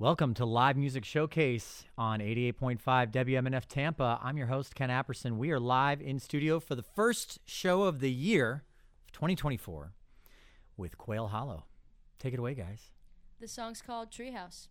Welcome to Live Music Showcase on 88.5 WMNF Tampa. I'm your host, Ken Apperson. We are live in studio for the first show of the year, 2024, with Quail Hollow. Take it away, guys. The song's called Treehouse.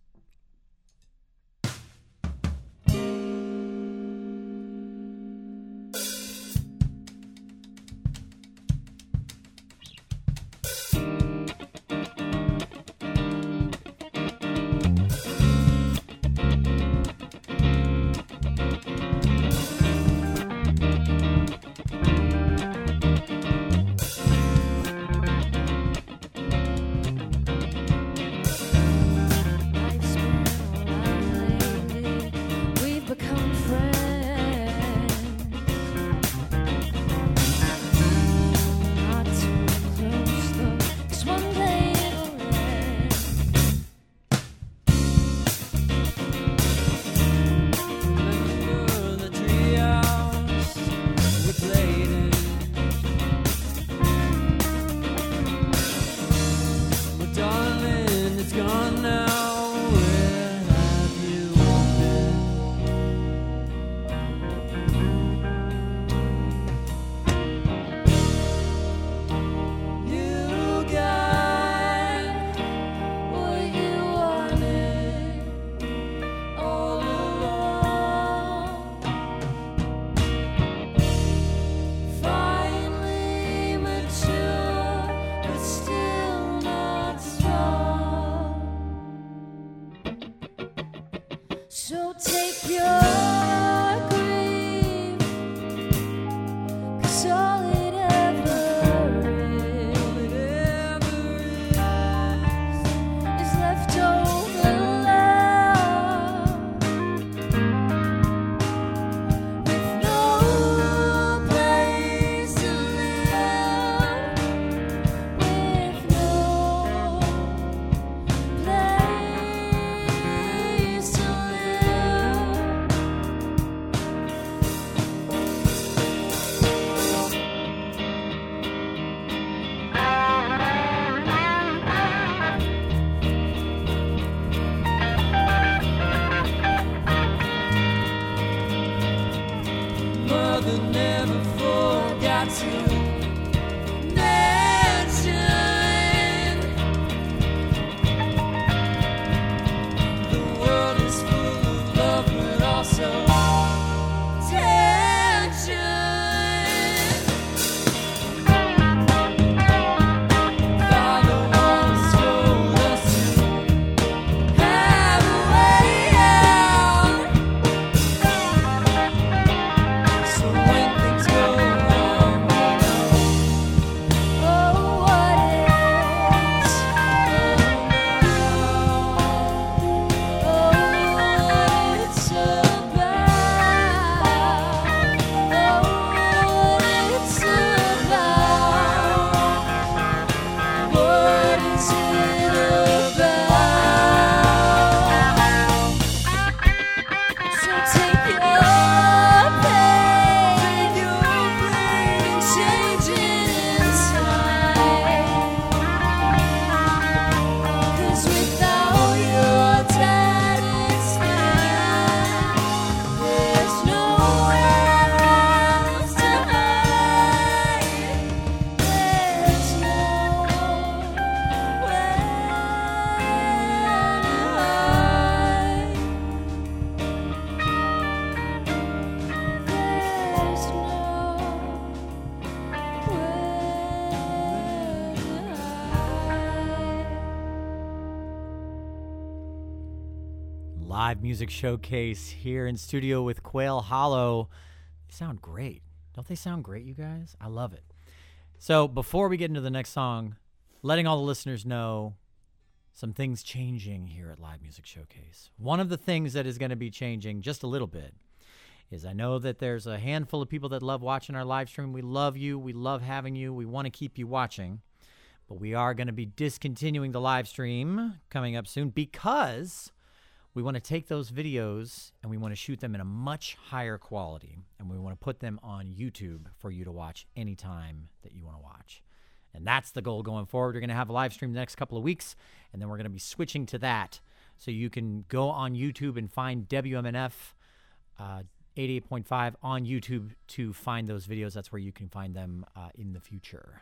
Music Showcase here in studio with Quail Hollow. They sound great. Don't they sound great, you guys? I love it. So, before we get into the next song, letting all the listeners know some things changing here at Live Music Showcase. One of the things that is going to be changing just a little bit is I know that there's a handful of people that love watching our live stream. We love you. We love having you. We want to keep you watching. But we are going to be discontinuing the live stream coming up soon because we want to take those videos and we want to shoot them in a much higher quality and we want to put them on YouTube for you to watch anytime that you want to watch. And that's the goal going forward. We're going to have a live stream the next couple of weeks and then we're going to be switching to that. So you can go on YouTube and find WMNF uh, 88.5 on YouTube to find those videos. That's where you can find them uh, in the future.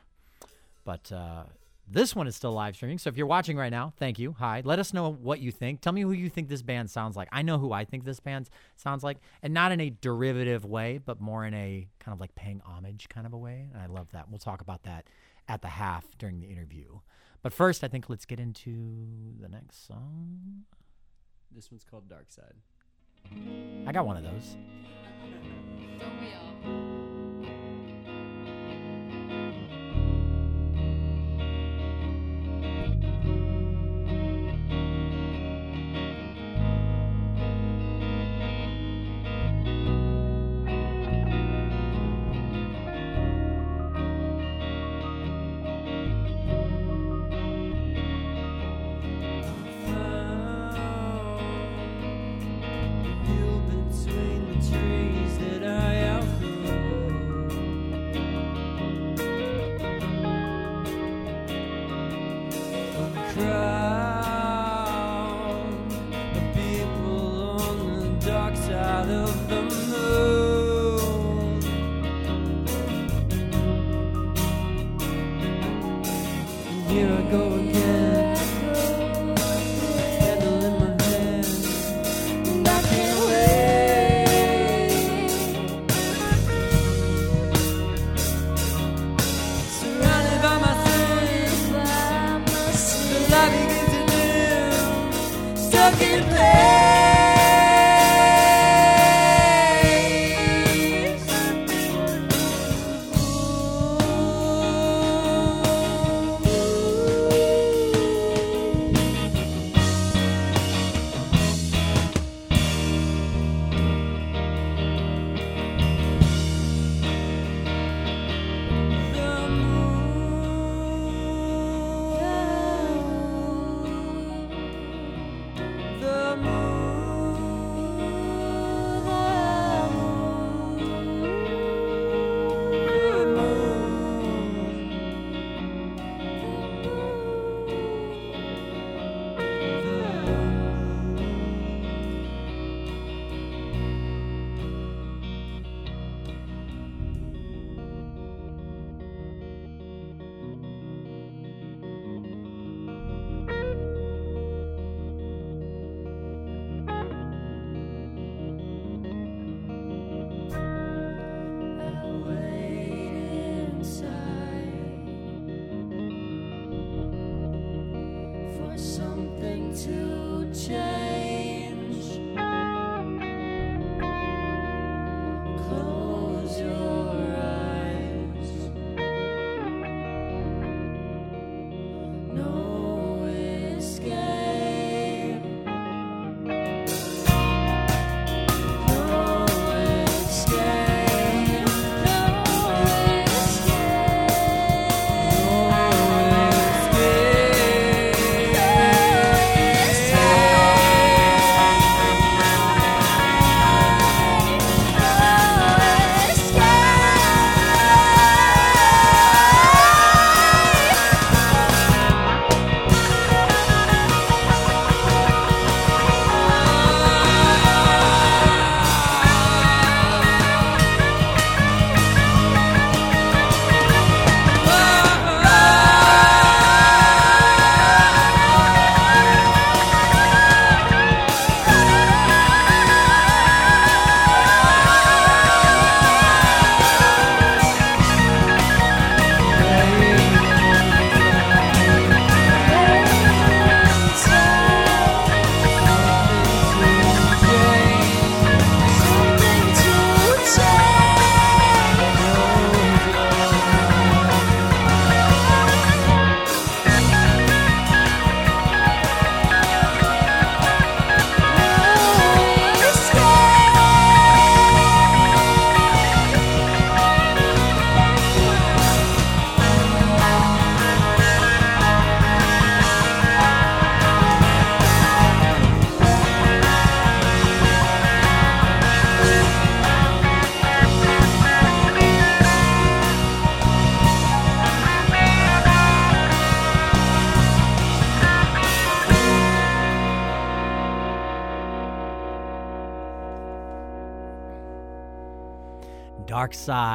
But uh, this one is still live streaming. So if you're watching right now, thank you. Hi. Let us know what you think. Tell me who you think this band sounds like. I know who I think this band sounds like, and not in a derivative way, but more in a kind of like paying homage kind of a way. And I love that. We'll talk about that at the half during the interview. But first, I think let's get into the next song. This one's called Dark Side. I got one of those.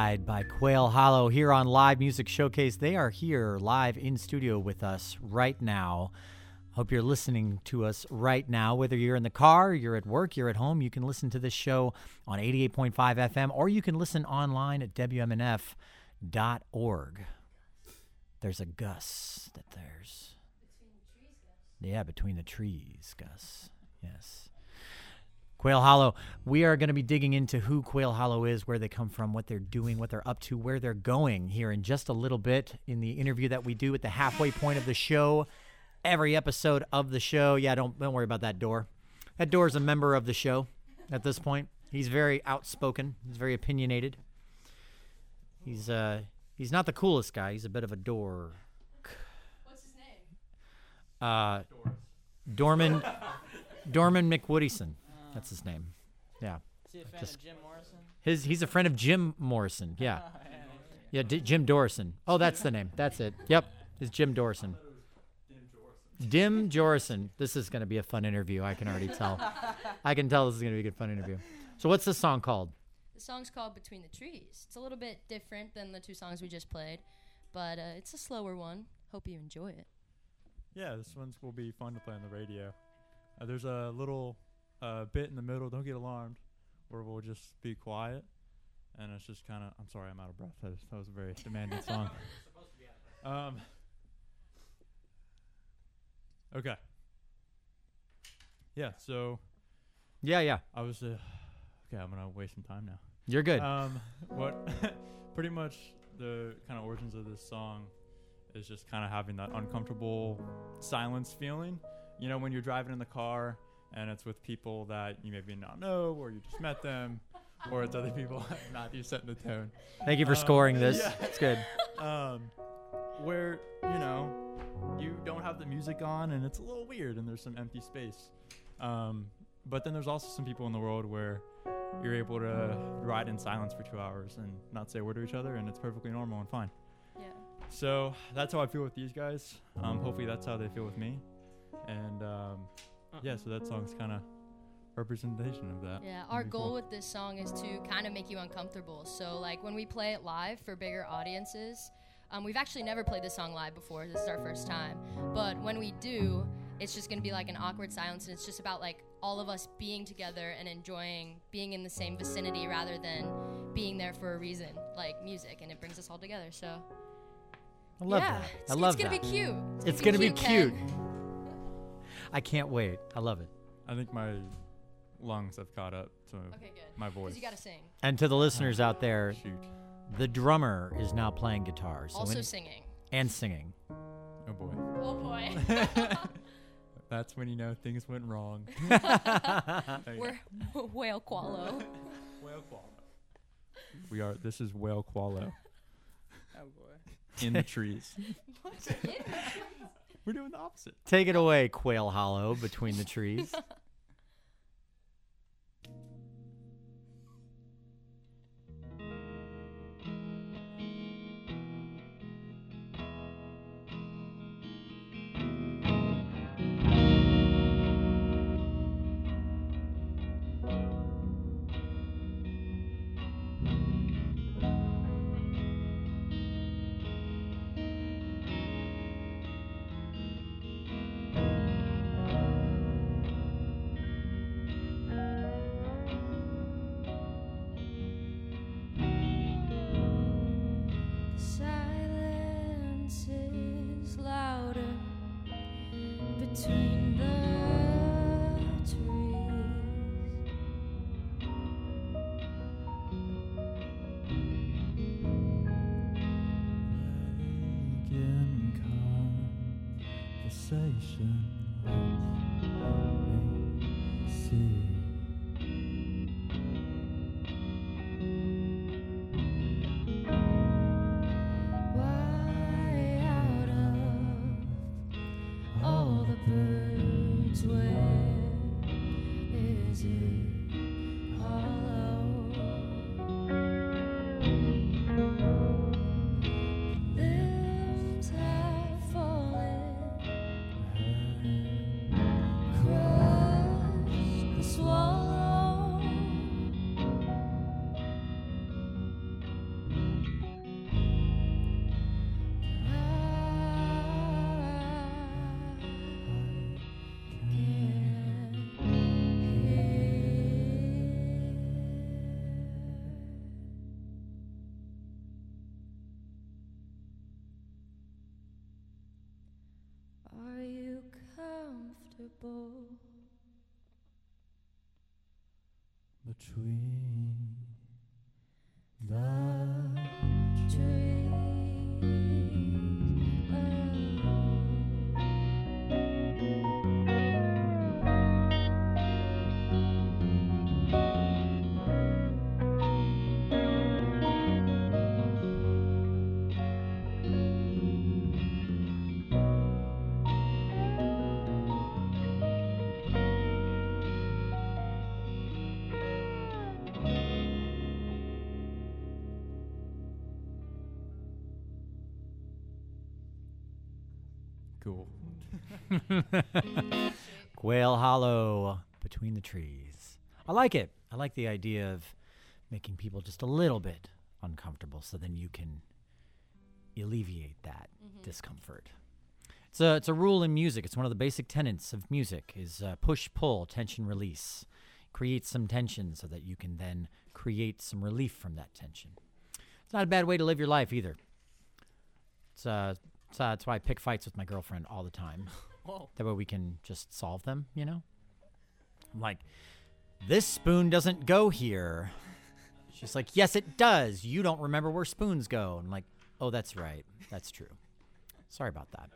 Dark Side by Quail Hollow here on Live Music Showcase. They are here live in studio with us right now. Hope you're listening to us right now. Whether you're in the car, you're at work, you're at home, you can listen to this show on 88.5 FM or you can listen online at WMNF.org. There's a Gus that there's. Yeah, between the trees, Gus. Yes. Quail Hollow. We are going to be digging into who Quail Hollow is, where they come from, what they're doing, what they're up to, where they're going here in just a little bit in the interview that we do at the halfway point of the show. Every episode of the show. Yeah, don't don't worry about that door. That door is a member of the show at this point. He's very outspoken. He's very opinionated. He's uh he's not the coolest guy. He's a bit of a dork. What's his name? Uh Dorman Dorman McWoodison. That's his name. Yeah. Is he a fan Just- of Jim Morrison? His he's a friend of Jim Morrison. Yeah. Yeah, D- Jim Dorison. Oh, that's the name. That's it. Yep. It's Jim Dorison. Dim Jorison. This is going to be a fun interview. I can already tell. I can tell this is going to be a good fun interview. So what's this song called? The song's called Between the Trees. It's a little bit different than the two songs we just played, but uh, it's a slower one. Hope you enjoy it. Yeah, this one's will be fun to play on the radio. Uh, there's a little uh, bit in the middle. Don't get alarmed, where we'll just be quiet, and it's just kind of. I'm sorry, I'm out of breath. That was, that was a very demanding song. Um. Okay. Yeah. So Yeah, yeah. I was. Uh, okay, I'm gonna waste some time now. You're good. Um, what pretty much the kind of origins of this song is just kind of having that uncomfortable silence feeling. You know, when you're driving in the car and it's with people that you maybe not know or you just met them, or it's other people. Matthew setting the tone. Thank you for um, scoring this. yeah. It's good. Um, where you know you don't have the music on and it's a little weird and there's some empty space. Um, but then there's also some people in the world where you're able to ride in silence for two hours and not say a word to each other, and it's perfectly normal and fine. Yeah. So that's how I feel with these guys. Um, hopefully that's how they feel with me. And um, yeah, so that song's kind of representation of that. Yeah, our goal cool. with this song is to kind of make you uncomfortable. So, like when we play it live for bigger audiences, um, we've actually never played this song live before. This is our first time. But when we do, it's just gonna be like an awkward silence, and it's just about like all of us being together and enjoying being in the same vicinity rather than being there for a reason, like music, and it brings us all together. So, I love yeah, that. it's, I love that. it's gonna be cute. It's gonna be Ken. cute. I can't wait. I love it. I think my lungs have caught up to Okay, good. my voice. You gotta sing. And to the listeners out there, Shoot. the drummer is now playing guitar. So Also any- singing. and singing. Oh boy. Oh boy. That's when you know things went wrong. There you go. We're whale qualo. Whale Qualo. We are. This is Whale Qualo Oh boy. in the trees. We're doing the opposite. Take it away, Quail Hollow, between the trees. Between the Quail Hollow, Between the Trees. I like it. I like the idea of making people just a little bit uncomfortable so then you can alleviate that discomfort. It's a, it's a rule in music. It's one of the basic tenets of music is uh, push, pull, tension, release. Create some tension so that you can then create some relief from that tension. It's not a bad way to live your life either. It's, uh, uh, it's why I pick fights with my girlfriend all the time. Whoa. That way we can just solve them, you know? I'm like, this spoon doesn't go here. She's like, yes, it does. You don't remember where spoons go. I'm like, oh, that's right. That's true. Sorry about that.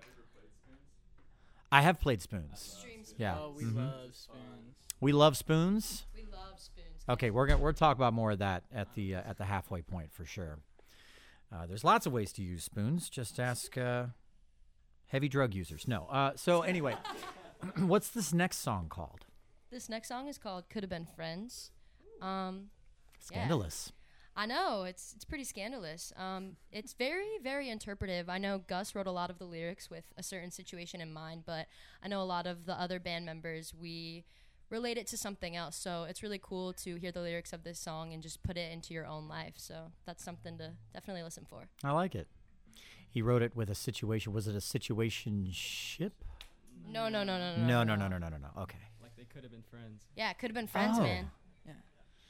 I have played spoons. Yeah. Oh, we mhm. love spoons. We love spoons. We love spoons. Okay, we're gonna we're talk about more of that at the uh, at the halfway point for sure. Uh, there's lots of ways to use spoons. Just ask uh, heavy drug users. No. Uh, so anyway, what's this next song called? This next song is called "Could Have Been Friends." Um, Yeah. Scandalous. I know it's it's pretty scandalous. Um, it's very very interpretive. I know Gus wrote a lot of the lyrics with a certain situation in mind, but I know a lot of the other band members we relate it to something else. So it's really cool to hear the lyrics of this song and just put it into your own life. So that's something to definitely listen for. I like it. He wrote it with a situation. Was it a situation ship? No, no, no, no, no, No, no, no, no, no, no, no. Okay. Like they could have been friends. Yeah, it could have been friends, Oh. man.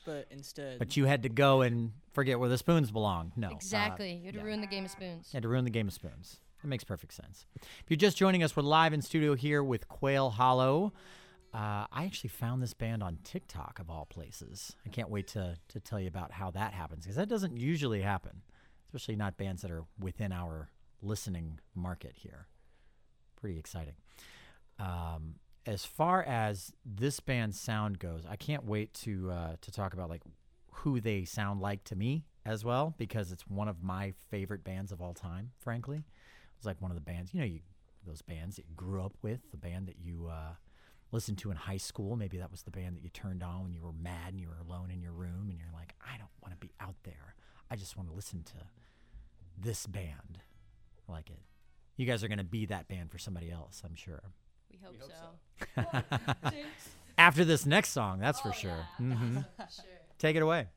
But instead, But you had to go and forget where the spoons belong. No. uh, Exactly. you had to yeah. ruin the game of spoons. You had to ruin the game of spoons. That makes perfect sense. If you're just joining us, we're live in studio here with Quail Hollow. Uh, I actually found this band on TikTok of all places. I can't wait to to tell you about how that happens because that doesn't usually happen, especially not bands that are within our listening market here. Pretty exciting. Um, as far as this band's sound goes, I can't wait to uh, to talk about like who they sound like to me as well because it's one of my favorite bands of all time. Frankly, it's like one of the bands you know you those bands that you grew up with, the band that you uh, listened to in high school. Maybe that was the band that you turned on when you were mad and you were alone in your room and you're like, I don't want to be out there. I just want to listen to this band. I like it. You guys are going to be that band for somebody else, I'm sure. We hope, hope so. After this next song, that's for Oh, sure. yeah. hmm sure. Take it away.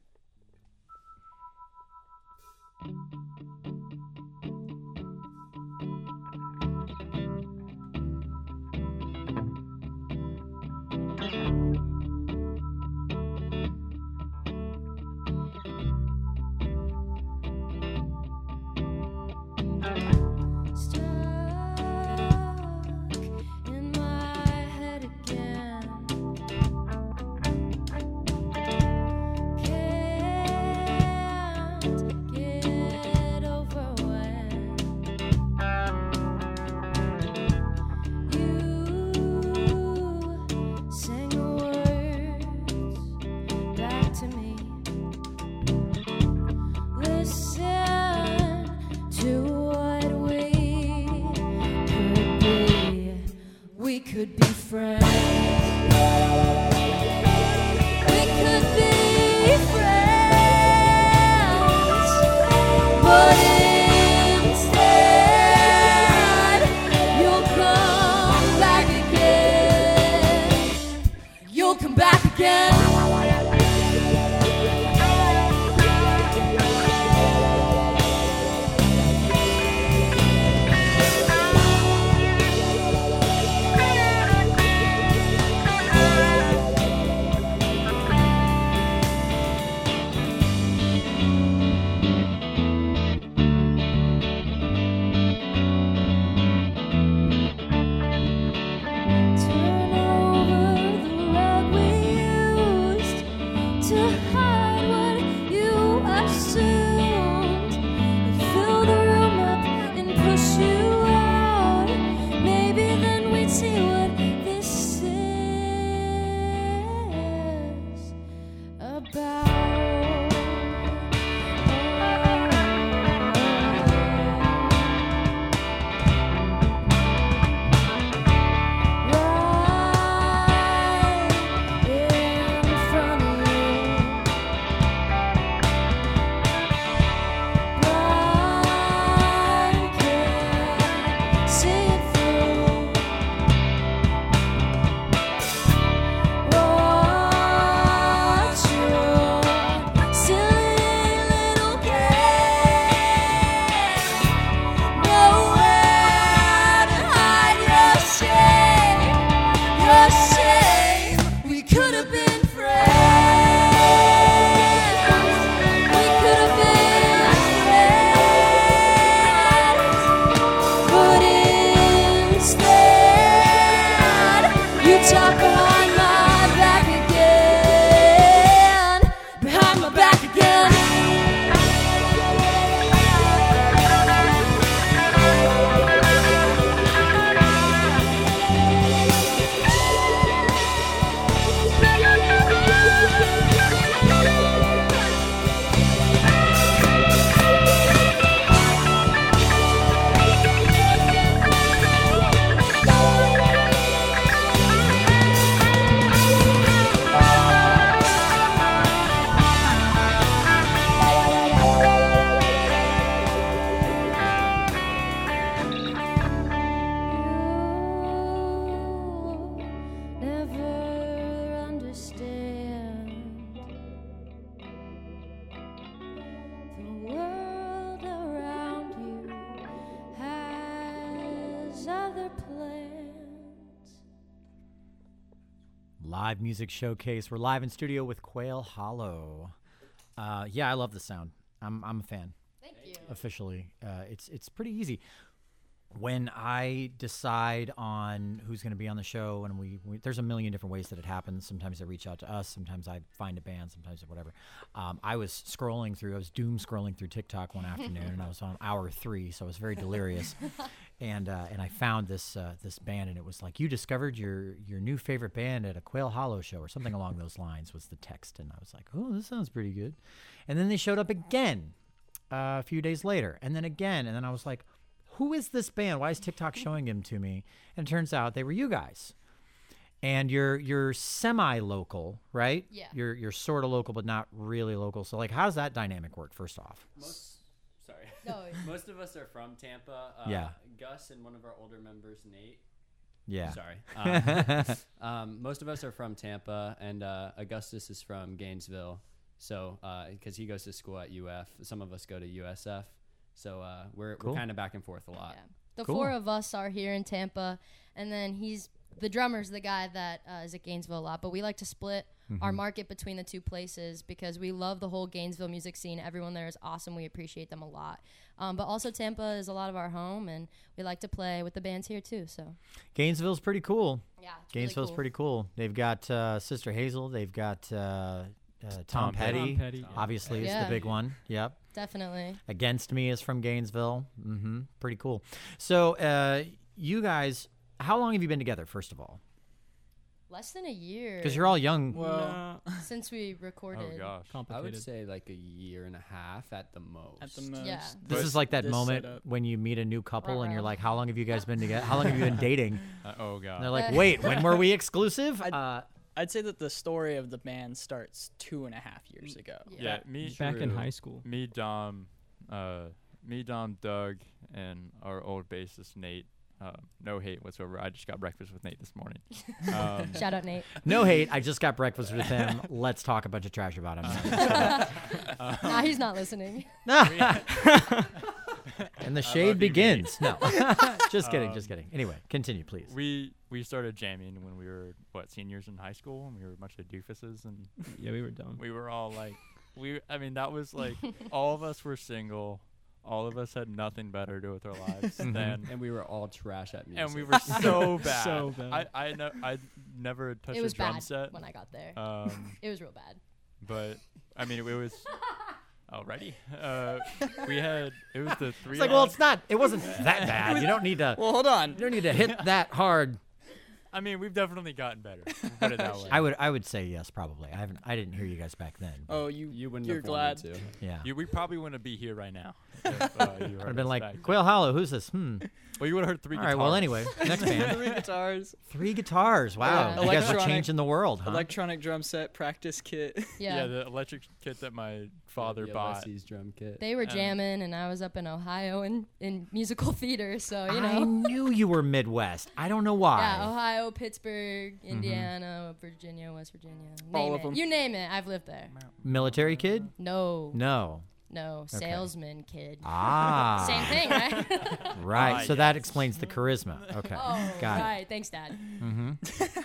back. Live music showcase. We're live in studio with Quail Hollow. Uh, yeah, I love the sound. I'm I'm a fan. Thank you. officially. Uh, it's it's pretty easy. When I decide on who's going to be on the show, and we, we there's a million different ways that it happens. Sometimes they reach out to us. Sometimes I find a band. Sometimes whatever. Um, I was scrolling through. I was doom scrolling through TikTok one afternoon, and I was on hour three, so I was very delirious. and uh, and I found this uh, this band, and it was like you discovered your your new favorite band at a Quail Hollow show or something along those lines was the text, and I was like, oh, this sounds pretty good. And then they showed up again uh, a few days later, and then again, and then I was like, "Who is this band? Why is TikTok showing him to me?" And it turns out they were you guys. And you're you're semi-local, right? Yeah. You're you're sort of local, but not really local. So like, how does that dynamic work? First off, Most, sorry. No. Most of us are from Tampa. Uh, Yeah. Gus and one of our older members, Nate. yeah. Sorry. Um, um, most of us are from Tampa, and uh, Augustus is from Gainesville. So, because he goes to school at UF, some of us go to USF. So uh, we're, Cool. we're kind of back and forth a lot. Yeah. The Cool. four of us are here in Tampa, and then he's the drummer's the guy that uh, is at Gainesville a lot. But we like to split our Mm-hmm. market between the two places because we love the whole Gainesville music scene. Everyone there is awesome. We appreciate them a lot. Um, but also Tampa is a lot of our home, and we like to play with the bands here too. So Gainesville's pretty cool. yeah, it's really Gainesville's cool. pretty cool. They've got uh, Sister Hazel. They've got uh, uh, Tom, Tom Petty. Petty. Tom Petty. Obviously, is Yeah. the big one. Yep. Definitely. Against Me is from Gainesville. Mm-hmm. Pretty cool. So, uh, you guys, how long have you been together? First of all, Less than a year. because you're all young. Well, since we recorded. Oh gosh. I Complicated. would say like a year and a half at the most. at the most. Yeah. this But is like that this moment setup- when you meet a new couple and you're Ruh-roh. like, "How long have you guys been together? How long have you been dating?" Uh, oh god. And they're like, "Wait, when were we exclusive?" Uh, I'd say that the story of the band starts two and a half years ago. yeah, me. Back in high school. Me, Dom, uh, me, Dom, Doug, and our old bassist Nate. Uh, no hate whatsoever. I just got breakfast with Nate this morning. Um, Shout out Nate. no hate. I just got breakfast with him. Let's talk a bunch of trash about him. nah, he's not listening. And the love shade you, begins. No, just kidding, Um, just kidding. Anyway, continue, please. we we started jamming when we were what seniors in high school, and we were a bunch of doofuses, and Yeah, we were dumb. we were all like, we. I mean, that was like all of us were single. All of us had nothing better to do with our lives Mhm. than And we were all trash at music. and we were so bad. So bad. I I, no, I never touched it was a drum bad set. when I got there. Um, it was real bad. but I mean, it was already. Uh, we had it was the three. It's like, well, it's not. It wasn't that bad. You don't need to. Well, hold on. You don't need to hit that hard. I mean, we've definitely gotten better. we'll Put it that way. I would. I would say yes, probably. I haven't. I didn't hear you guys back then. but Oh, you. you wouldn't You're have glad. wanted to. yeah. You, we probably wouldn't be here right now. If, uh, you I'd have been us like, back. Quail Hollow. Who's this? Hmm. Well, you would have heard three All guitars. right. Well, anyway, next band. Three guitars, Three guitars. Wow. Yeah. You guys are Electronic- changing the world, huh? electronic drum set, practice kit. Yeah. Yeah. the electric kit that my father the bought. LSE's drum kit. they were jamming, and I was up in Ohio in, in musical theater, so you know I know. knew you were Midwest. I don't know why. Yeah, Ohio, Pittsburgh, Indiana, Virginia, West Virginia. Name All of it. them. You name it, I've lived there. Military kid? No, No. No, salesman kid. Ah. Same thing, right? Right. Ah, so that explains the charisma. Okay. oh, Got right. Thanks, Dad. Mm-hmm.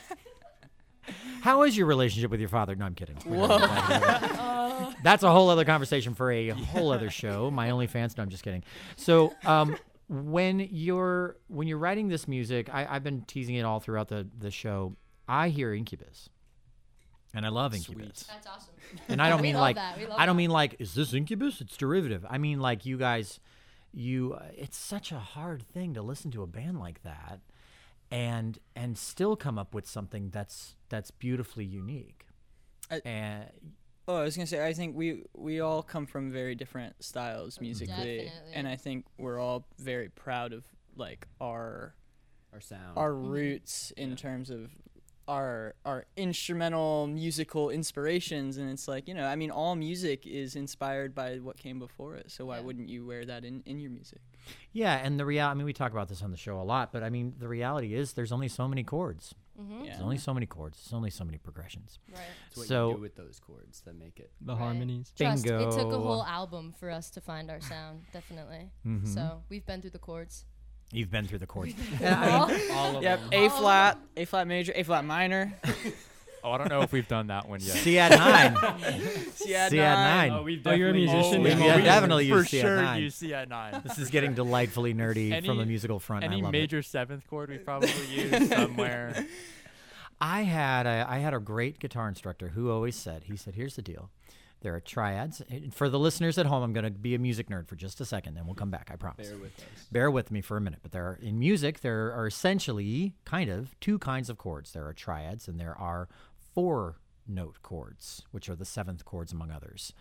How is your relationship with your father? No, I'm kidding. We're not gonna talk about that. That's a whole other conversation for a whole other show. My OnlyFans. No, I'm just kidding. So, um, when you're when you're writing this music, I, I've been teasing it all throughout the the show. I hear Incubus, and I love Incubus. That's awesome. And I don't We mean love like that. We love I don't that. mean like is this Incubus? It's derivative. I mean like you guys, you. Uh, it's such a hard thing to listen to a band like that, and and still come up with something that's that's beautifully unique. I- and Oh, I was gonna say I think we we all come from very different styles mm-hmm. musically, Definitely. and I think we're all very proud of like our Our sound. our mm-hmm. roots in terms of our our instrumental musical inspirations and it's like you know i mean all music is inspired by what came before it so why Yeah. wouldn't you wear that in in your music yeah, and the real. I mean, we talk about this on the show a lot, but I mean, the reality is there's only so many chords. Mm-hmm. yeah There's only so many chords. There's only so many progressions. Right. it's what so- you do with those chords that make it. The Right. harmonies. Trust, it took a whole album for us to find our sound, definitely. Mhm. So we've been through the chords. You've been through the chords. All of yep them. a flat a flat major a flat minor Oh, I don't know if we've done that one yet. C add nine. C add C add nine. nine. Oh, we've Oh, you're a musician? it. Oh, yeah, we definitely for use C add sure nine. use C add nine. This is getting delightfully nerdy from a musical front. and I Any love it. major seventh chord we probably used somewhere. I had a, I had a great guitar instructor who always said, he said, here's the deal. There are triads. And For the listeners at home, I'm going to be a music nerd for just a second, and we'll come back. I promise. Bear with us. Bear with me for a minute. But there are, in music, there are essentially kind of two kinds of chords. There are triads, and there are four note chords, which are the seventh chords among others.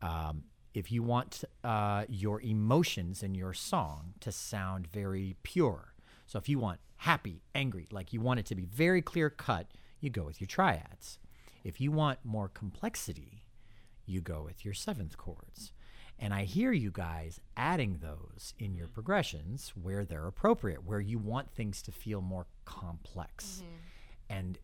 Um, if you want uh, your emotions in your song to sound very pure, so if you want happy, angry, like you want it to be very clear cut, you go with your triads. If you want more complexity, you go with your seventh chords. And I hear you guys adding those in your progressions where they're appropriate, where you want things to feel more complex. And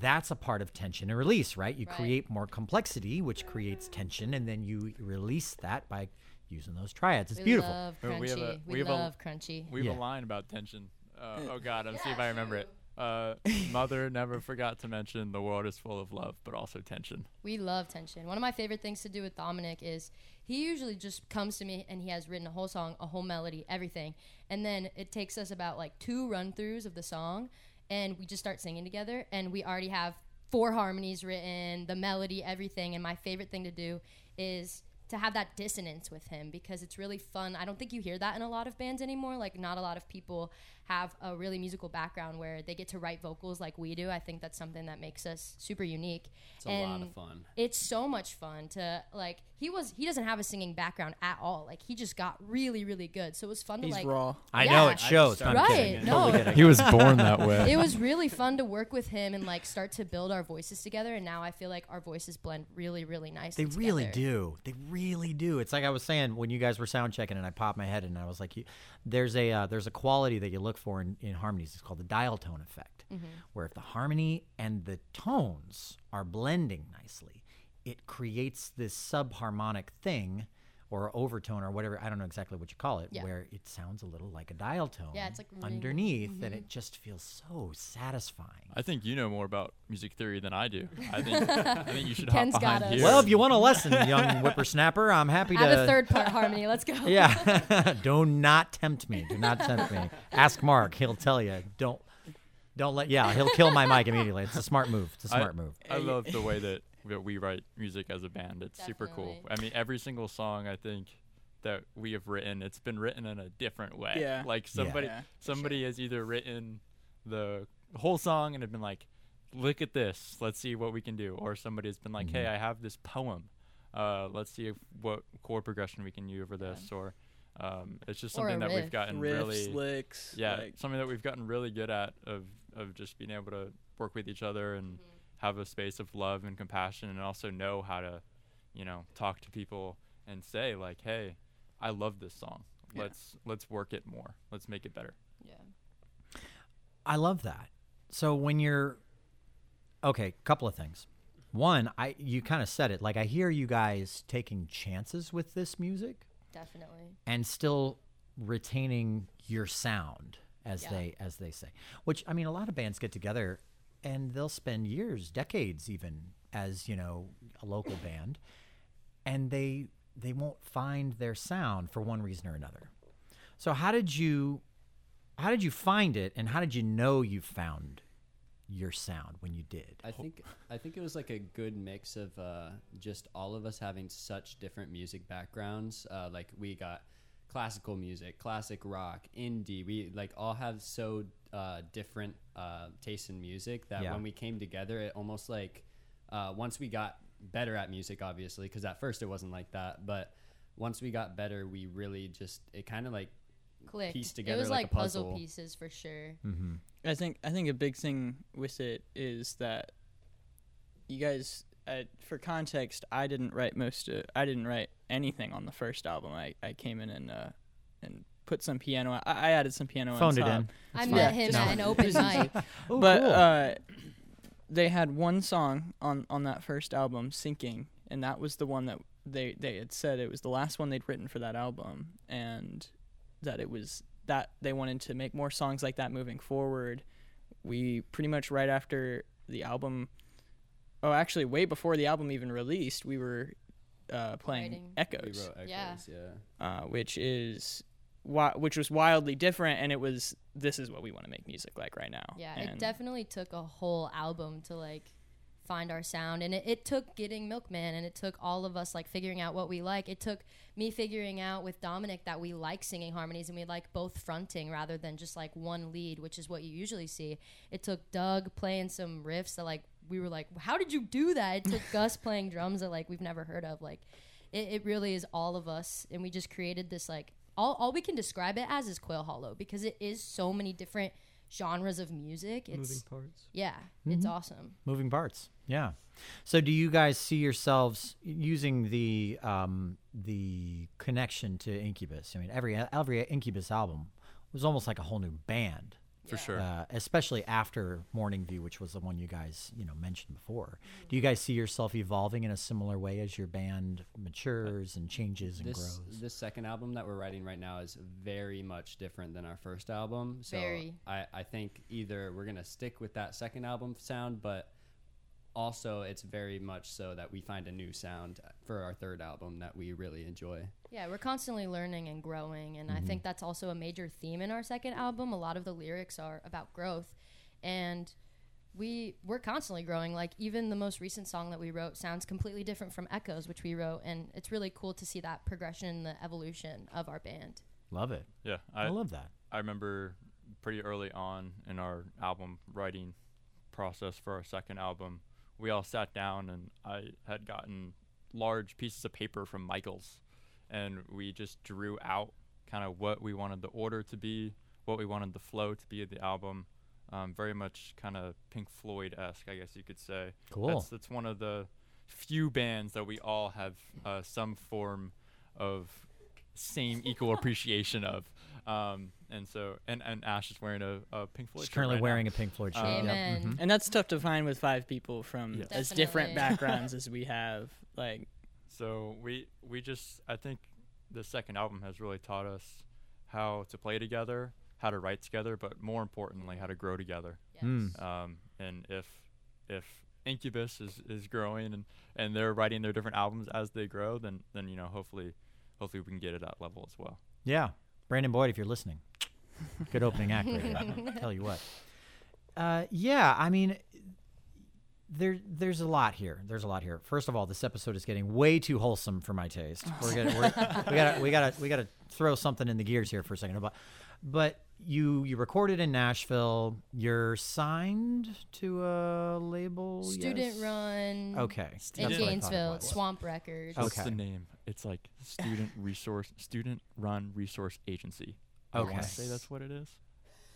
that's a part of tension and release, right? You Right. create more complexity, which creates tension, and then you release that by using those triads. It's we beautiful. love crunchy. we have a- we we have a- crunchy. We have Yeah. a line about tension. Uh, oh God, I'm see if I remember it. Uh, mother never forgot to mention the world is full of love, but also tension. We love tension. One of my favorite things to do with Dominic is he usually just comes to me and he has written a whole song, a whole melody, everything. And then it takes us about like two run throughs of the song and we just start singing together and we already have four harmonies written, the melody, everything. And my favorite thing to do is to have that dissonance with him because it's really fun. I don't think you hear that in a lot of bands anymore. Like not a lot of people have a really musical background where they get to write vocals like we do. I think that's something that makes us super unique. It's a lot of fun. It's so much fun to like. He was he doesn't have a singing background at all. Like he just got really really good. So it was fun to he's like. raw I know it shows. I I'm Right, kidding. no. Totally. He was born that way. It was really fun to work with him and like start to build our voices together. And now I feel like our voices blend really really nicely. They really do. They really do. It's like I was saying when you guys were sound checking, and I popped my head, and I was like, you, "There's a uh, there's a quality that you look for in, in harmonies. It's called the dial tone effect, Mm-hmm. where if the harmony and the tones are blending nicely, it creates this subharmonic thing." Or overtone, or whatever I don't know exactly what you call it, Yeah. where it sounds a little like a dial tone. Yeah, it's like ring. underneath, and mm-hmm. it just feels so satisfying. I think you know more about music theory than I do. I think I think you should Ken's hop got behind us. here. Well, if you want a lesson, young whippersnapper, I'm happy Have to. a third part harmony. Let's go. Yeah. Do not tempt me. Do not tempt me. Ask Mark. He'll tell you. Don't. Don't let. Yeah, he'll kill my mic immediately. It's a smart move. It's a smart move. I love the way that, that we write music as a band. It's super cool. I mean, every single song I think that we have written, it's been written in a different way. Yeah. Like somebody Yeah. somebody has either written the whole song and have been like, "Look at this. Let's see what we can do," or somebody has been like, "Hey, I have this poem. Uh, let's see if, what chord progression we can use for this." Or um, it's just Or something that we've gotten riffs really licks yeah like, something that we've gotten really good at of of just being able to work with each other and have a space of love and compassion and also know how to you know talk to people and say like hey i love this song Yeah. let's let's work it more let's make it better Yeah. I love that. So when you're okay, couple of things. One, I you kind of said it. Like I hear you guys taking chances with this music Definitely. and still retaining your sound as Yeah. they as they say. Which I mean, a lot of bands get together and they'll spend years, decades even as, you know, a local band and they they won't find their sound for one reason or another. So how did you how did you find it and how did you know you found your sound when you did? I think I think it was like a good mix of uh, just all of us having such different music backgrounds. Uh, like we got classical music, classic rock, indie. We like all have so uh, different uh, tastes in music that Yeah. when we came together, it almost like uh, once we got better at music, obviously, because at first it wasn't like that, but once we got better, we really just it kind of like Clicked. pieced it was like like, a puzzle. puzzle. pieces for sure. Mm-hmm. I think I think a big thing with it is that you guys, uh, for context, I didn't write most of I didn't write anything on the first album. I, I came in and uh, and put some piano. I, I added some piano. Phoned on it top. in. I fine. met Yeah, him just- at an open mic. Oh, but cool. uh, they had one song on on that first album, "Sinking," and that was the one that they they had said it was the last one they'd written for that album, and that it was that they wanted to make more songs like that moving forward. We pretty much right after the album, oh, actually, way before the album even released, we were uh, playing Writing. we Echoes wrote echoes. Yeah. yeah. uh, which is wi- which was wildly different, and it was this is what we want to make music like right now. Yeah, and it definitely took a whole album to like find our sound and it, it took getting milkman and it took all of us like figuring out what we like. It took me figuring out with dominic that we like singing harmonies and we like both fronting rather than just like one lead which is what you usually see. It took doug playing some riffs that like we were like how did you do that? It took gus playing drums that like we've never heard of like it, it really is all of us and we just created this like all, all we can describe it as is quail hollow because it is so many different genres of music it's moving parts. yeah it's awesome moving parts. Yeah. So do you guys see yourselves using the um, the connection to Incubus? I mean, every every Incubus album was almost like a whole new band. For sure. Uh, especially after Morning View, which was the one you guys you know mentioned before. Do you guys see yourself evolving in a similar way as your band matures and changes and this grows? this second album that we're writing right now is very much different than our first album. So Very. I, I think either we're gonna stick with that second album sound, but also it's very much so that we find a new sound for our third album that we really enjoy. yeah we're constantly learning and growing and i mm-hmm. think that's also a major theme in our second album a lot of the lyrics are about growth and we we're constantly growing like even the most recent song that we wrote sounds completely different from echoes which we wrote and it's really cool to see that progression and the evolution of our band love it. Yeah, I, I, love that. I remember pretty early on in our album writing process for our second album, we all sat down and I had gotten large pieces of paper from Michaels, and we just drew out kind of what we wanted the order to be, what we wanted the flow to be of the album. Um, very much kind of Pink Floyd esque, I guess you could say. Cool. That's that's one of the few bands that we all have uh, some form of same equal appreciation of. Um, and so, and, and Ash is wearing a, a Pink Floyd. She's shirt currently right now. wearing a Pink Floyd shirt. Um, Yep. Amen. Mhm. and that's tough to find with five people from Yeah. as different backgrounds as we have. Like, So we we just I think the second album has really taught us how to play together, how to write together, but more importantly, how to grow together. yes. Mm. Um, and if if Incubus is, is growing and, and they're writing their different albums as they grow, then then you know hopefully hopefully we can get at that level as well. Yeah, Brandon Boyd, if you're listening, good opening act. Right. Tell you what. Uh, yeah, I mean, there there's a lot here. There's a lot here. First of all, this episode is getting way too wholesome for my taste. We're gonna we're, we gotta we gotta we gotta throw something in the gears here for a second. But but you you recorded in Nashville. You're signed to a label. student yes? run Okay. in that's what I thought it gainesville was. swamp records Okay. What's the name? It's like student resource student run resource agency. I Okay. want to say that's what it is.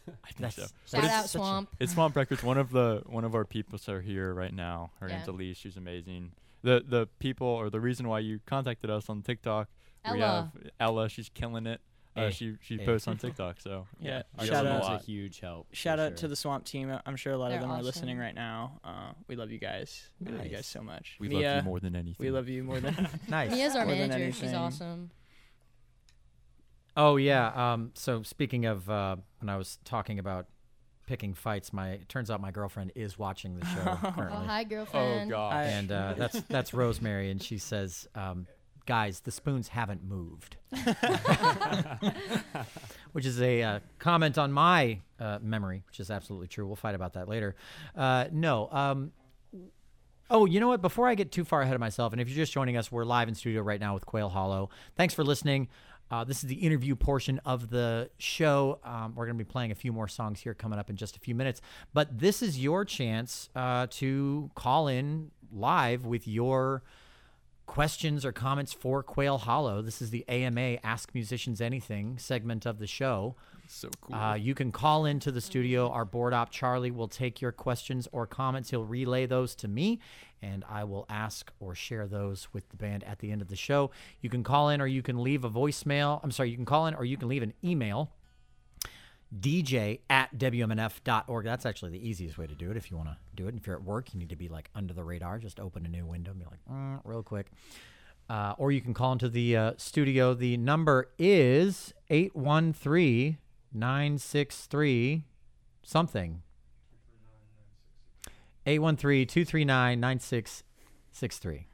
I think That's so. But shout it's out such a- swamp It's Swamp Records. One of the one of our people are here right now. Her name's Yeah. Elise. She's amazing. The the people or the reason why you contacted us on TikTok. We Ella. have Ella. She's killing it. Uh, she she Hey. posts on TikTok. So Yeah. I Shout out. a a huge help. shout out sure. to the Swamp team. I'm sure a lot They're of them are listening right now. Uh, we love you guys. We love you guys so much. We Mia, love you more than anything. We love you more than. Nice. mia's our More than manager she's awesome Oh yeah. Um, so speaking of uh, when I was talking about picking fights. My it turns out my girlfriend is watching the show Oh, currently, hi, girlfriend. Oh god. And uh, that's that's Rosemary, and she says, um, "Guys, the spoons haven't moved," which is a uh, comment on my uh, memory, which is absolutely true. We'll fight about that later. Uh, no. Um, Oh, you know what? Before I get too far ahead of myself, and if you're just joining us, we're live in studio right now with Quail Hollow. Thanks for listening. Uh, this is the interview portion of the show. Um, we're going to be playing a few more songs here coming up in just a few minutes. But this is your chance uh, to call in live with your questions or comments for Quail Hollow. This is the AMA Ask Musicians Anything segment of the show. So cool. Uh, you can call into the studio. Our board op Charlie will take your questions or comments. He'll relay those to me, and I will ask or share those with the band at the end of the show. You can call in or you can leave a voicemail. I'm sorry, you can call in or you can leave an email. DJ at WMNF.org. That's actually the easiest way to do it if you want to do it. If you're at work, you need to be like under the radar. Just open a new window and be like, "Mm," real quick. Uh, or you can call into the uh, studio. The number is 813 963 something. 813 239 9663.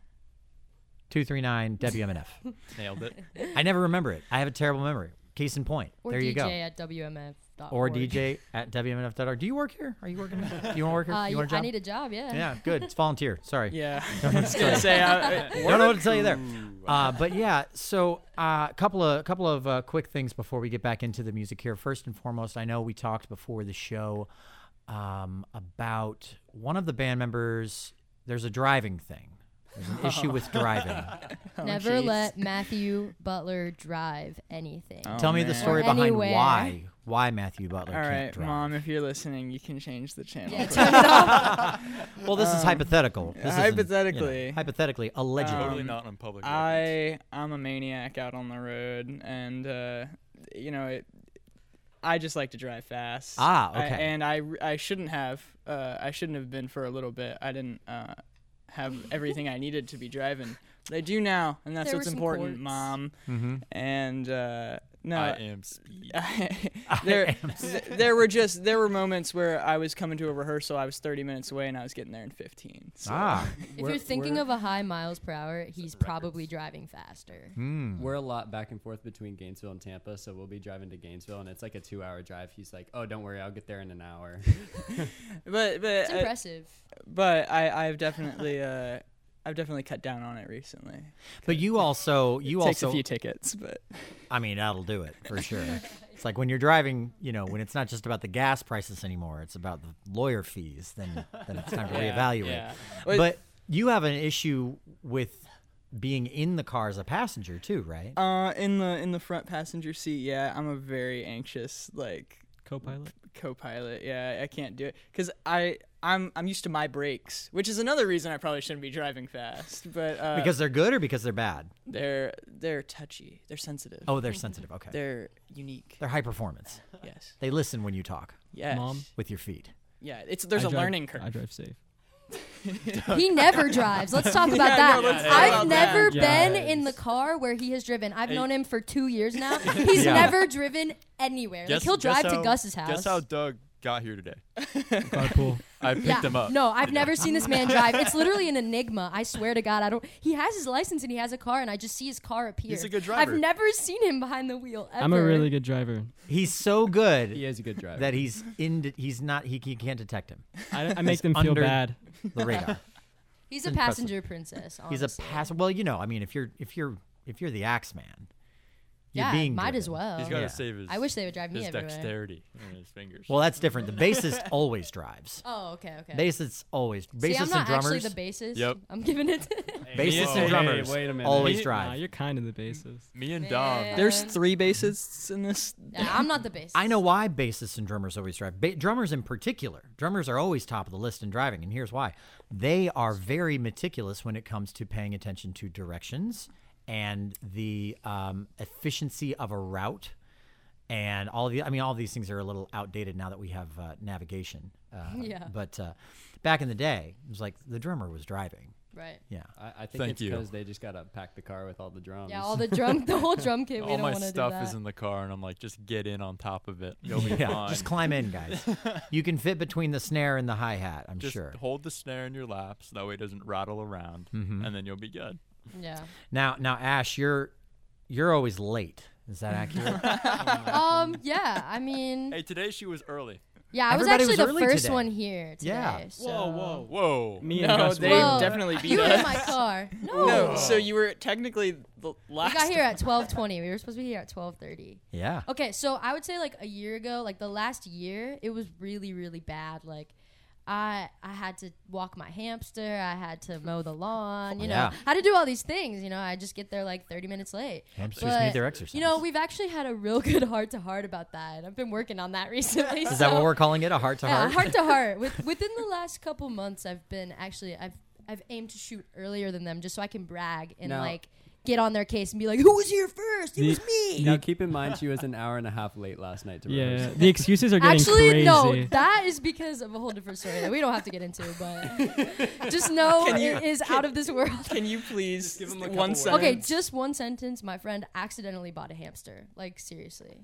239 WMNF. Nailed it. I never remember it. I have a terrible memory. Case in point. Or there DJ you go. at WMF. Or DJ at WMNF.org. Do you work here? Are you working? Do you want to work here? Uh, you want a job? I need a job. Yeah. yeah, good. It's volunteer. Sorry. Yeah. I was gonna say. I, Don't know what to tell you there. Uh, but yeah, so a uh, couple of couple of uh, quick things before we get back into the music here. First and foremost, I know we talked before the show um, about one of the band members. There's a driving thing. There's an issue with driving. Oh, Never jeez. let Matthew Butler drive anything. Oh, Tell me the man. story Or behind anywhere. why why Matthew Butler All can't right, drive. mom, if you're listening, you can change the channel. Yeah, turn it off. Well, this is Um, hypothetical. This isn't, you know, hypothetically. hypothetically, allegedly. totally Um, not on public. records. I I'm a maniac out on the road, and uh, you know it. I just like to drive fast. Ah, I- okay. and I r- I shouldn't have uh, I shouldn't have been for a little bit. I didn't uh, have everything I needed to be driving. But I do now, and that's There what's important, courts. mom. mm-hmm. And uh, no, I am speed. there, th- there were just there were moments where I was coming to a rehearsal. I was 30 minutes away, and I was getting there in 15. So. Ah. If you're thinking of a high miles per hour, he's probably driving faster. Hmm. We're a lot back and forth between Gainesville and Tampa, so we'll be driving to Gainesville, and it's like a two-hour drive. He's like, "Oh, don't worry, I'll get there in an hour." But but It's uh, impressive. but I I've definitely uh I've definitely cut down on it recently. But you also you Takes also a few tickets, but I mean that'll do it for sure. it's like when you're driving, you know, when it's not just about the gas prices anymore, it's about the lawyer fees. Then then it's time to reevaluate. yeah. But you have an issue with being in the car as a passenger too, right? uh in the in the front passenger seat, yeah, I'm a very anxious like Co-pilot. co-pilot. Yeah, I can't do it cuz I I'm I'm used to my brakes, which is another reason I probably shouldn't be driving fast. But uh, because they're good or because they're bad? they're they're touchy, they're sensitive, Oh, they're sensitive. Okay. they're unique. They're high performance. yes, They listen when you talk yes, Mom? with your feet. Yeah, it's there's I a drive- learning curve. I drive safe. He never drives. Let's talk about Yeah, that. no, I've about never that. been in the car where he has driven. I've known him for two years now. He's Yeah. never driven anywhere. like he'll drive to Gus's house. Guess how Doug got here today? Carpool. I picked yeah. him up. No, I've never seen this man drive. It's literally an enigma. I swear to God, I don't. He has his license and he has a car, and I just see his car appear. He's a good driver. I've never seen him behind the wheel. Ever. I'm a really good driver. He's so good he is a good driver. that he's in. He's not. He, he can't detect him. I, I make them feel under- bad. The radar. He's a impressive. passenger princess. He's a honestly. pass. Well, you know, I mean, if you're if you're if you're the axe man, you're Yeah, being might as well. He's got to Yeah. save his. I wish they would drive me his everywhere. dexterity in his fingers. Well, that's different. The bassist always drives. Oh, okay, okay. Bassists always. Bassists See, I'm not and drummers. actually the bassist. Yep. I'm giving it. bassists Hey, and drummers wait a minute. always Me- drive. Nah, you're kind of the bassist. Me and Man. Dom. There's Um, three bassists in this. yeah, I'm not the bassist. I know why bassists and drummers always drive. Ba- drummers in particular. Drummers are always top of the list in driving, and here's why. They are very meticulous when it comes to paying attention to directions and the um, efficiency of a route. And all of the, I mean, all of these things are a little outdated now that we have uh, navigation. Uh, Yeah. But uh, back in the day, it was like the drummer was driving, Right. Yeah. I, I think Thank it's because they just gotta pack the car with all the drums. Yeah, all the drum, the whole drum kit. We All don't my want do stuff that. is in the car, and I'm like, just get in on top of it. You'll be Yeah, fine. just climb in, guys. you can fit between the snare and the hi hat. I'm sure. Just sure. hold the snare in your lap so that way it doesn't rattle around, Mhm. and then you'll be good. Yeah. Now, now, Ash, you're you're always late. Is that accurate? Um. Yeah. I mean, Hey, today she was early. yeah. I was actually was the first today. one here today. Yeah. So. Whoa. Whoa. Me and No, Gus they were- Well, definitely beat You were in my car. No. No, so you were technically the last. We got here at 12:20. We were supposed to be here at 12:30. yeah. Okay, so I would say like a year ago, like the last year, it was really really bad. Like I I had to walk my hamster, I had to mow the lawn, you oh, know. Yeah. I had to do all these things, you know. I just get there like 30 minutes late. Hamsters But, need their exercise. You know, we've actually had a real good heart to heart about that. I've been working on that recently. is that what we're calling it? A heart to yeah, heart? heart to heart. With, within the last couple months, I've been actually I've I've aimed to shoot earlier than them just so I can brag and like get on their case and be like, "Who was here first? It The- was me." Now keep in mind she was an hour and a half late last night to Yeah, rehearse. the excuses are getting Actually, crazy. no. That is because of a whole different story that we don't have to get into. But just know Can you- it is out of this world. Can you please give 'em a one couple sentence? Okay, just one sentence. My friend accidentally bought a hamster. Like seriously.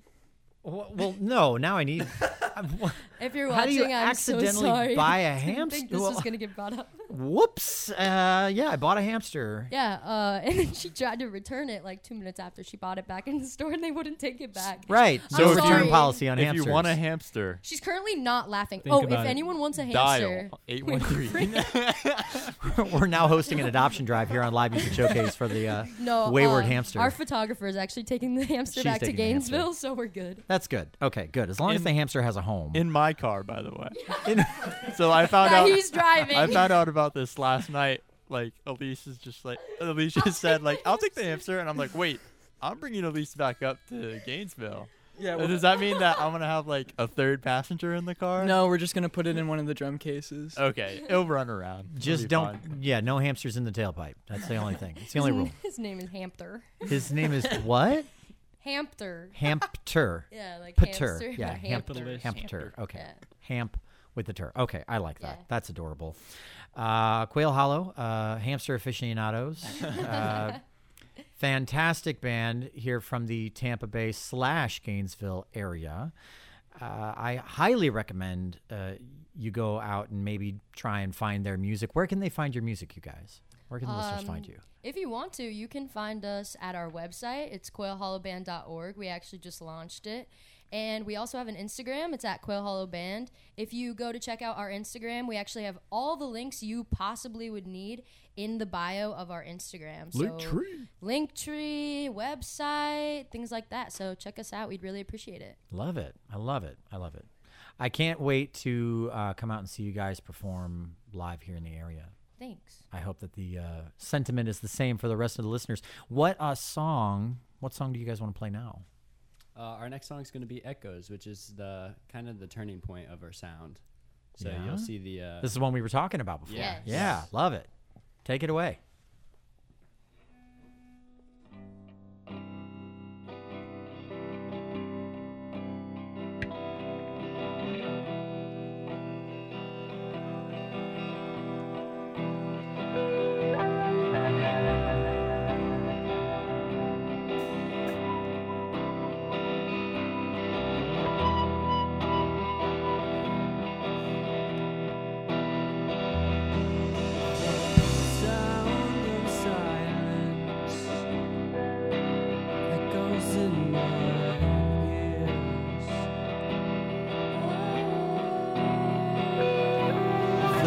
well, well, no. Now I need. If you're How do watching, you I'm accidentally so sorry. buy a I didn't think hamster? this Well- was gonna get brought up. Whoops. Uh, yeah, I bought a hamster. Yeah, uh, and then she tried to return it like two minutes after she bought it back in the store, and they wouldn't take it back. Right. I'm No return sorry. policy on if hamsters. you want a hamster, She's currently not laughing. Think oh, if about it. anyone wants a hamster, dial 813. We're now hosting an adoption drive here on Live Music Showcase for the. Uh, no, Wayward um, hamster. Our photographer is actually taking the hamster She's back to taking the hamster. Gainesville, so we're good. that's good. Okay, good. As long as In- the hamster has a home. in my car, by the way. so I found Yeah, out. he's driving. I found out about this last night. Like Elise is just like Elise just said like I'll take the hamster, and I'm like, wait, I'm bringing Elise back up to Gainesville. Yeah. Uh, Does that mean that I'm gonna have like a third passenger in the car? no, we're just gonna put it in one of the drum cases. Okay, it'll run around. It'll Just be don't. fine. Yeah, no hamsters in the tailpipe. That's the only thing. It's the only rule. His name is Hampter. His name is what? Hampter. Hampter. Yeah, like Pater. hamster. Yeah, but Hampter. Hampter. Hampter. Okay. Yeah. Hamp with the tur. Okay, I like that. Yeah. That's adorable. Uh, Quail Hollow, uh, hamster aficionados. Uh, fantastic band here from the Tampa Bay slash Gainesville area. Uh, I highly recommend uh, you go out and maybe try and find their music. Where can they find your music, you guys? Where can the listeners find Um, you? If you want to, you can find us at our website. It's quailhollowband.org. We actually just launched it. And we also have an Instagram. It's at Quail Hollow Band. If you go to check out our Instagram, we actually have all the links you possibly would need in the bio of our Instagram. So Linktree, website, things like that. So check us out. We'd really appreciate it. Love it. I love it. I love it. I can't wait to uh, come out and see you guys perform live here in the area. Thanks. I hope that the uh, sentiment is the same for the rest of the listeners. What uh, song? What song do you guys want to play now? Uh, our next song is going to be Echoes, which is the kind of the turning point of our sound. So Yeah? you'll see the. Uh, This is one we were talking about before. Yeah. Yes. Yeah, love it. Take it away.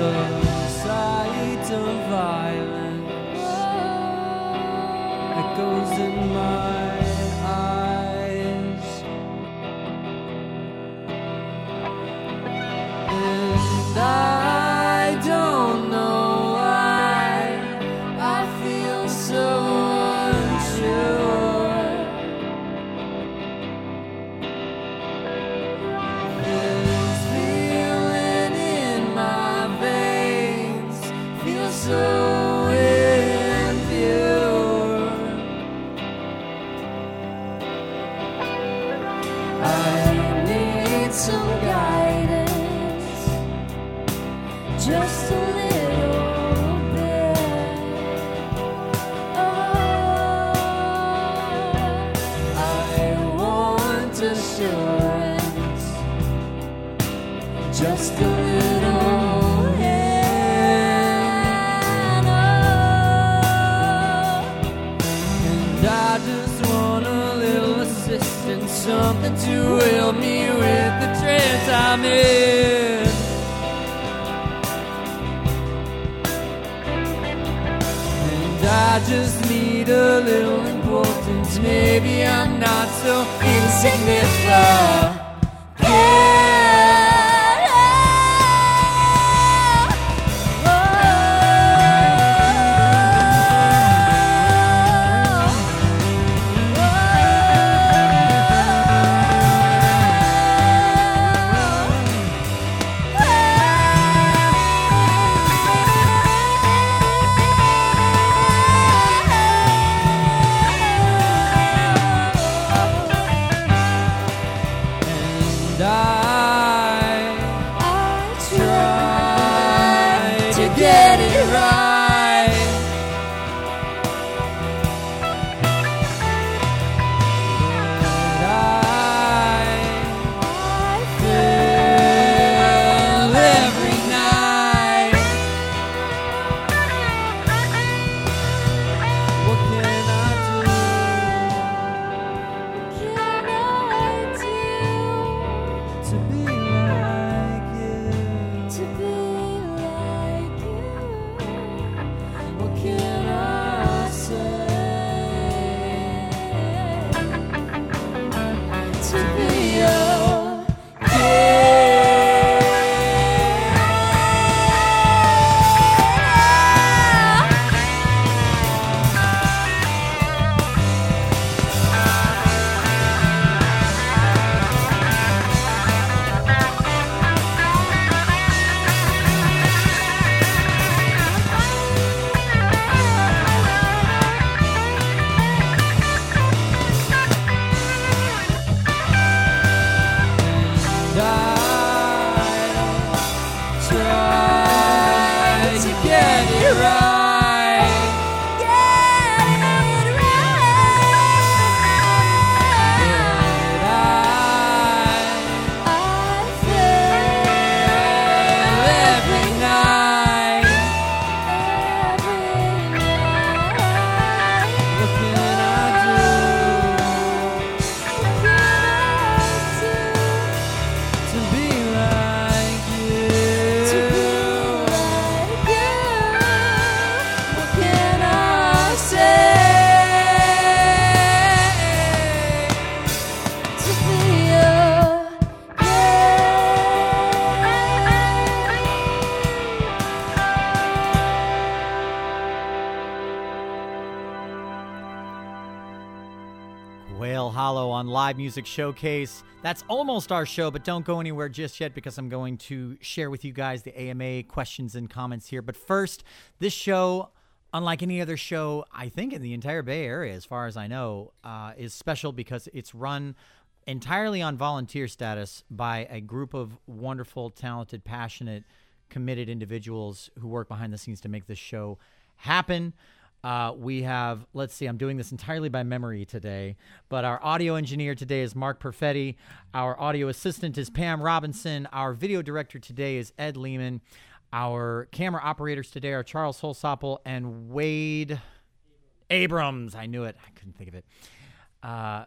the sight of violence echoes in my Live Music Showcase. That's almost our show, but don't go anywhere just yet because I'm going to share with you guys the AMA questions and comments here. But first, this show, unlike any other show, I think in the entire Bay Area, as far as I know, uh, is special because it's run entirely on volunteer status by a group of wonderful, talented, passionate, committed individuals who work behind the scenes to make this show happen. Uh, we have, let's see, I'm doing this entirely by memory today, but our audio engineer today is Mark Perfetti. Our audio assistant is Pam Robinson. Our video director today is Ed Lehman. Our camera operators today are Charles Holsopple and Wade Abrams. I knew it. I couldn't think of it. Uh,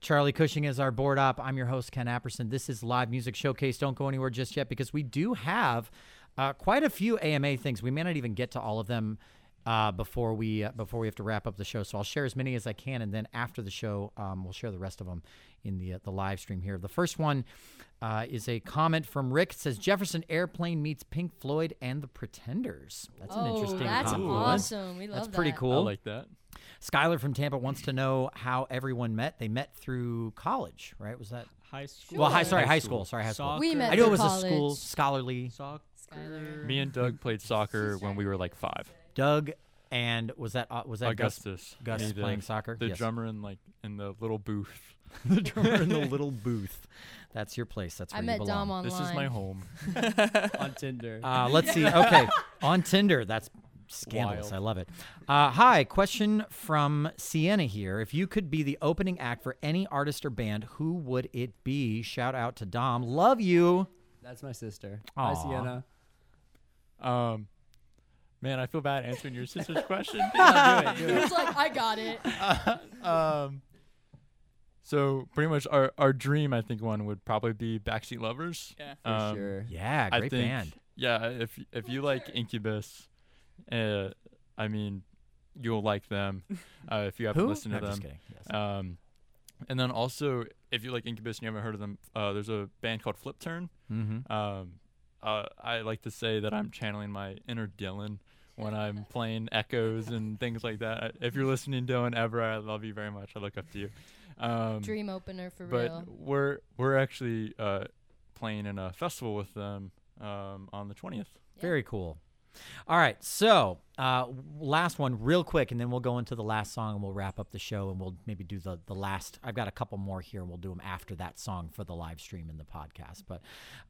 Charlie Cushing is our board op. I'm your host, Ken Apperson. This is Live Music Showcase. Don't go anywhere just yet because we do have uh, quite a few AMA things. We may not even get to all of them uh, before we uh, before we have to wrap up the show. So I'll share as many as I can, and then after the show, um, we'll share the rest of them in the uh, the live stream here. The first one uh, is a comment from Rick. It says Jefferson Airplane meets Pink Floyd and the Pretenders. That's an oh, interesting. that's compliment. awesome. We love That's pretty that. cool. I like that. Skylar from Tampa wants to know how everyone met. They met through college, right? Was that High school. well? High, sorry, High high school. school. Sorry, high school. We met I knew it through was a school scholarly. Skylar. Me and Doug played soccer when we were like five. Doug and was that uh, was that Gus, Augustus. Gus Me, the- playing soccer? The Yes. drummer in like in the little booth. the drummer in the little booth. That's your place. That's where I you met belong. Dom online. This is my home. on Tinder. Uh, let's see. Okay, on Tinder. That's scandalous. Wild. I love it. Uh, hi, question from Sienna here. If you could be the opening act for any artist or band, who would it be? Shout out to Dom. Love you. That's my sister. Hi, Sienna. Um, man, I feel bad answering your sister's question. he was like, I got it. um, so pretty much our, our dream, I think, one would probably be Backseat Lovers. Yeah. For Um, sure. Yeah, I great think, band. Yeah, if if you like Incubus, uh, I mean, you'll like them. Uh, if you haven't Who? listened No, to just them, kidding. Yes. um, and then also if you like Incubus and you haven't heard of them, uh, there's a band called Flipturn. mm-hmm. Um, uh, I like to say that I'm channeling my inner Dylan when I'm playing echoes and things like that. If you're listening, Dylan, ever, I love you very much. I look up to you. Um, Dream opener for but real. we're we're actually uh, playing in a festival with them um, on the 20th. Very cool. All right, so uh, last one, real quick, and then we'll go into the last song and we'll wrap up the show and we'll maybe do the the last. I've got a couple more here, and we'll do them after that song for the live stream and the podcast. But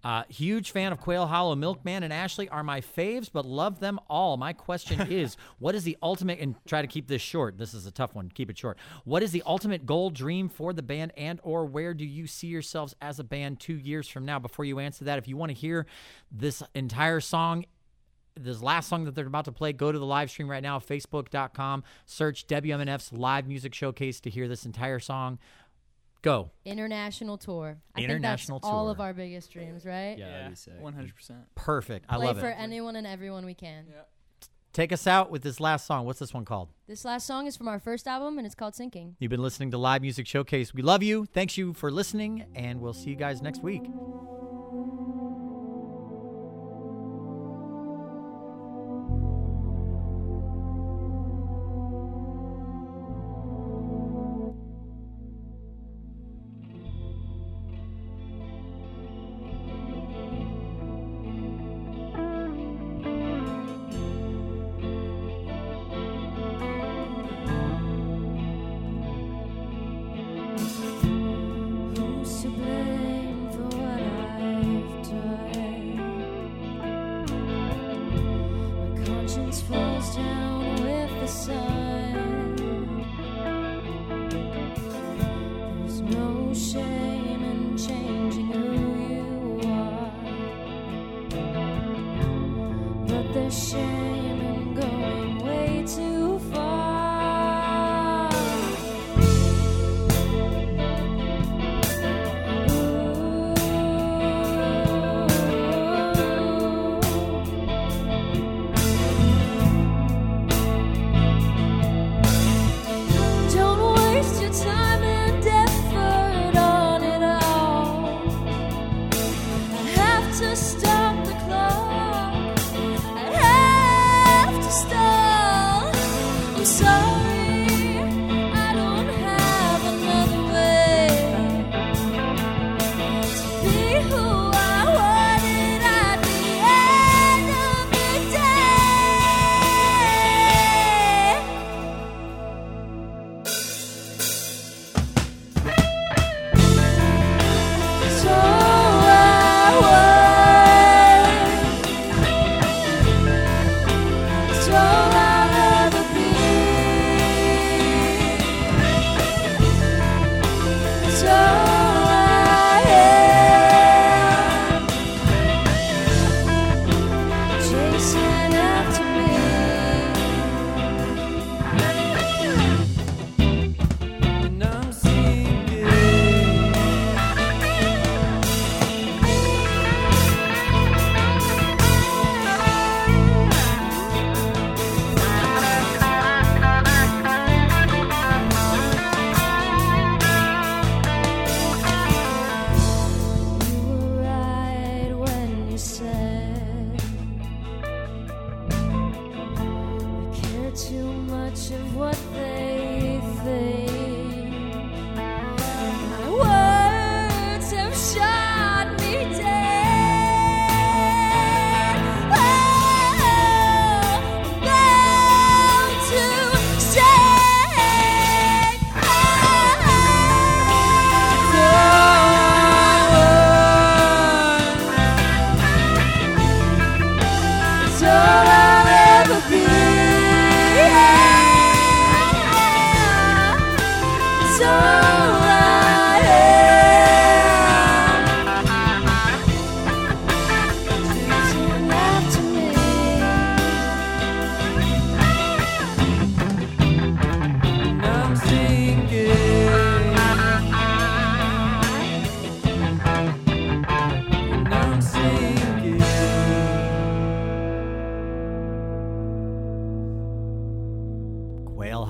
uh, huge fan of Quail Hollow, Milkman, and Ashley are my faves, but love them all. My question is, what is the ultimate? And try to keep this short. This is a tough one. Keep it short. What is the ultimate goal, dream for the band, and or where do you see yourselves as a band two years from now? Before you answer that, if you want to hear this entire song this last song that they're about to play, go to the live stream right now, facebook.com, search WMNF's live music showcase to hear this entire song. Go. International tour. I International think that's all of our biggest dreams, right? Yeah, that'd be sick. One hundred percent. Perfect. I Play love it. for anyone and everyone we can. Take us out with this last song. What's this one called? This last song is from our first album and it's called Sinking. You've been listening to Live Music Showcase. We love you. Thanks you for listening, and we'll see you guys next week.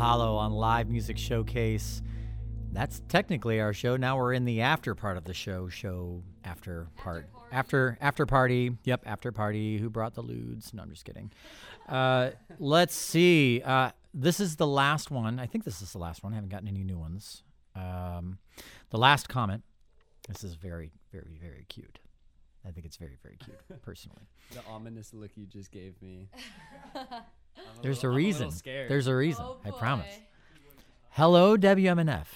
Hollow on Live Music Showcase. That's technically our show. Now we're in the after part of the show. Show after part. After after party. Yep, after party. Who brought the lewds? No, I'm just kidding. Uh, let's see. Uh, this is the last one. I think this is the last one. I haven't gotten any new ones. Um, the last comment. This is very, very, very cute. I think it's very, very cute, personally. The ominous look you just gave me. I'm There's little- a I'm reason. scared. There's a reason. Oh, I promise. Hello, WMNF.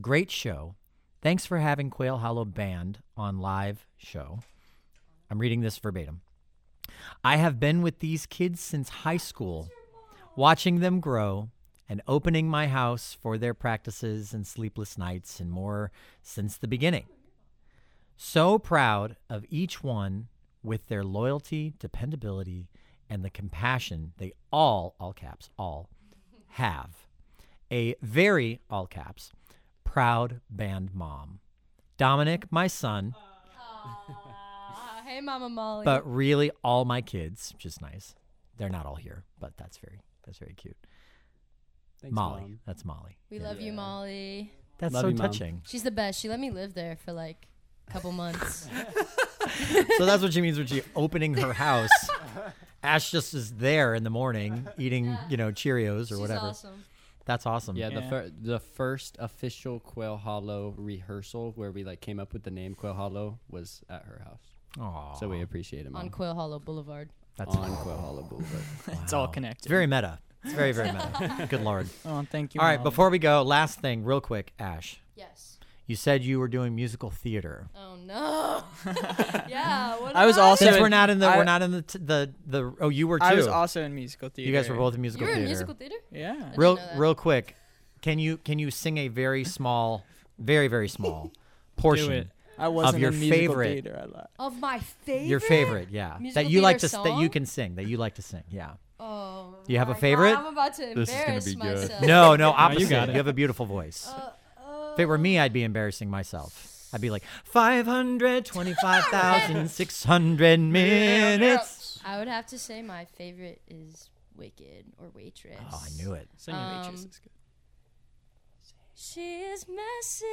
Great show. Thanks for having Quail Hollow Band on live show. I'm reading this verbatim. I have been with these kids since high school, watching them grow and opening my house for their practices and sleepless nights and more since the beginning. So proud of each one with their loyalty, dependability, and the compassion they all, all caps, all have. A very, all caps, proud band mom. Dominic, my son, hey, Mama Molly. but really all my kids, which is nice. They're not all here, but that's very, that's very cute. Thanks, Molly, Mom. that's Molly. we love you, Molly. That's Love so you, Mom. touching. She's the best. She let me live there for like a couple months. so that's what she means when she opening her house. Ash just is there in the morning eating, you know, Cheerios or She's whatever. awesome. That's awesome. Yeah, the fir- the first official Quail Hollow rehearsal where we like came up with the name Quail Hollow was at her house. Aw, So we appreciate it, Mom. On Quail Hollow Boulevard. that's on Quail Hollow Boulevard. It's all connected. It's very meta. It's very, very meta. Good lord. Oh, thank you. All right, Molly. before we go, last thing, real quick, Ash. Yes. You said you were doing musical theater. Oh no. yeah. What I was am also Since in- we're not in the, I- we're not in the, t- the, the. Oh, you were too. I was also in musical theater. you guys were both in You musical were in theater. musical theater? Yeah. didn't real, real quick, can you can you sing a very small, very very small portion? it. I wasn't your in favorite- theater. I lied. Of my favorite. Your favorite, yeah, Musical that you like to theater s- that you can sing, that you like to sing, yeah. Oh. You have a my God, favorite? I'm about to This is gonna embarrass be good. myself. No, no, you opposite. got you it. have a beautiful voice. Uh, If it were me, I'd be embarrassing myself. I'd be like, 525,600 minutes. I would have to say my favorite is Wicked or Waitress. Oh, I knew it. Singing waitress Um, is good. She is messy,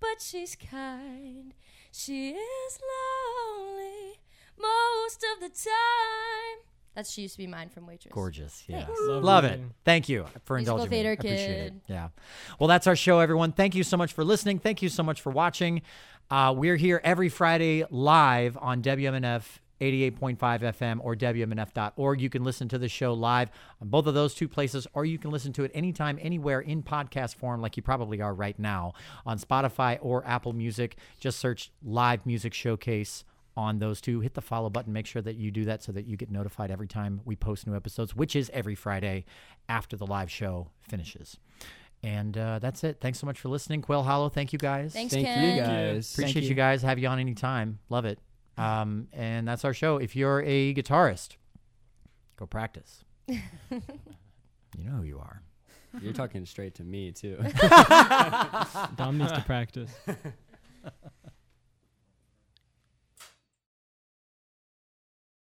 but she's kind. She is lonely most of the time. That she used to be mine from Waitress. Gorgeous. Yeah. Thanks. Love it. Thank you for Musical indulging me. theater appreciate it. kid. Yeah. Well, that's our show, everyone. Thank you so much for listening. Thank you so much for watching. Uh, we're here every Friday live on WMNF 88.5 FM or WMNF.org. You can listen to the show live on both of those two places, or you can listen to it anytime, anywhere in podcast form, like you probably are right now on Spotify or Apple Music. Just search Live Music Showcase on those two. Hit the follow button. Make sure that you do that so that you get notified every time we post new episodes, which is every Friday after the live show finishes. And uh, that's it. Thanks so much for listening. Quail Hollow, thank you guys. Thanks, Thank Ken. you guys. Appreciate you. you. guys. Have you on anytime. Love it. Um, and that's our show. If you're a guitarist, go practice. you know who you are. You're talking straight to me too. Dom needs to practice.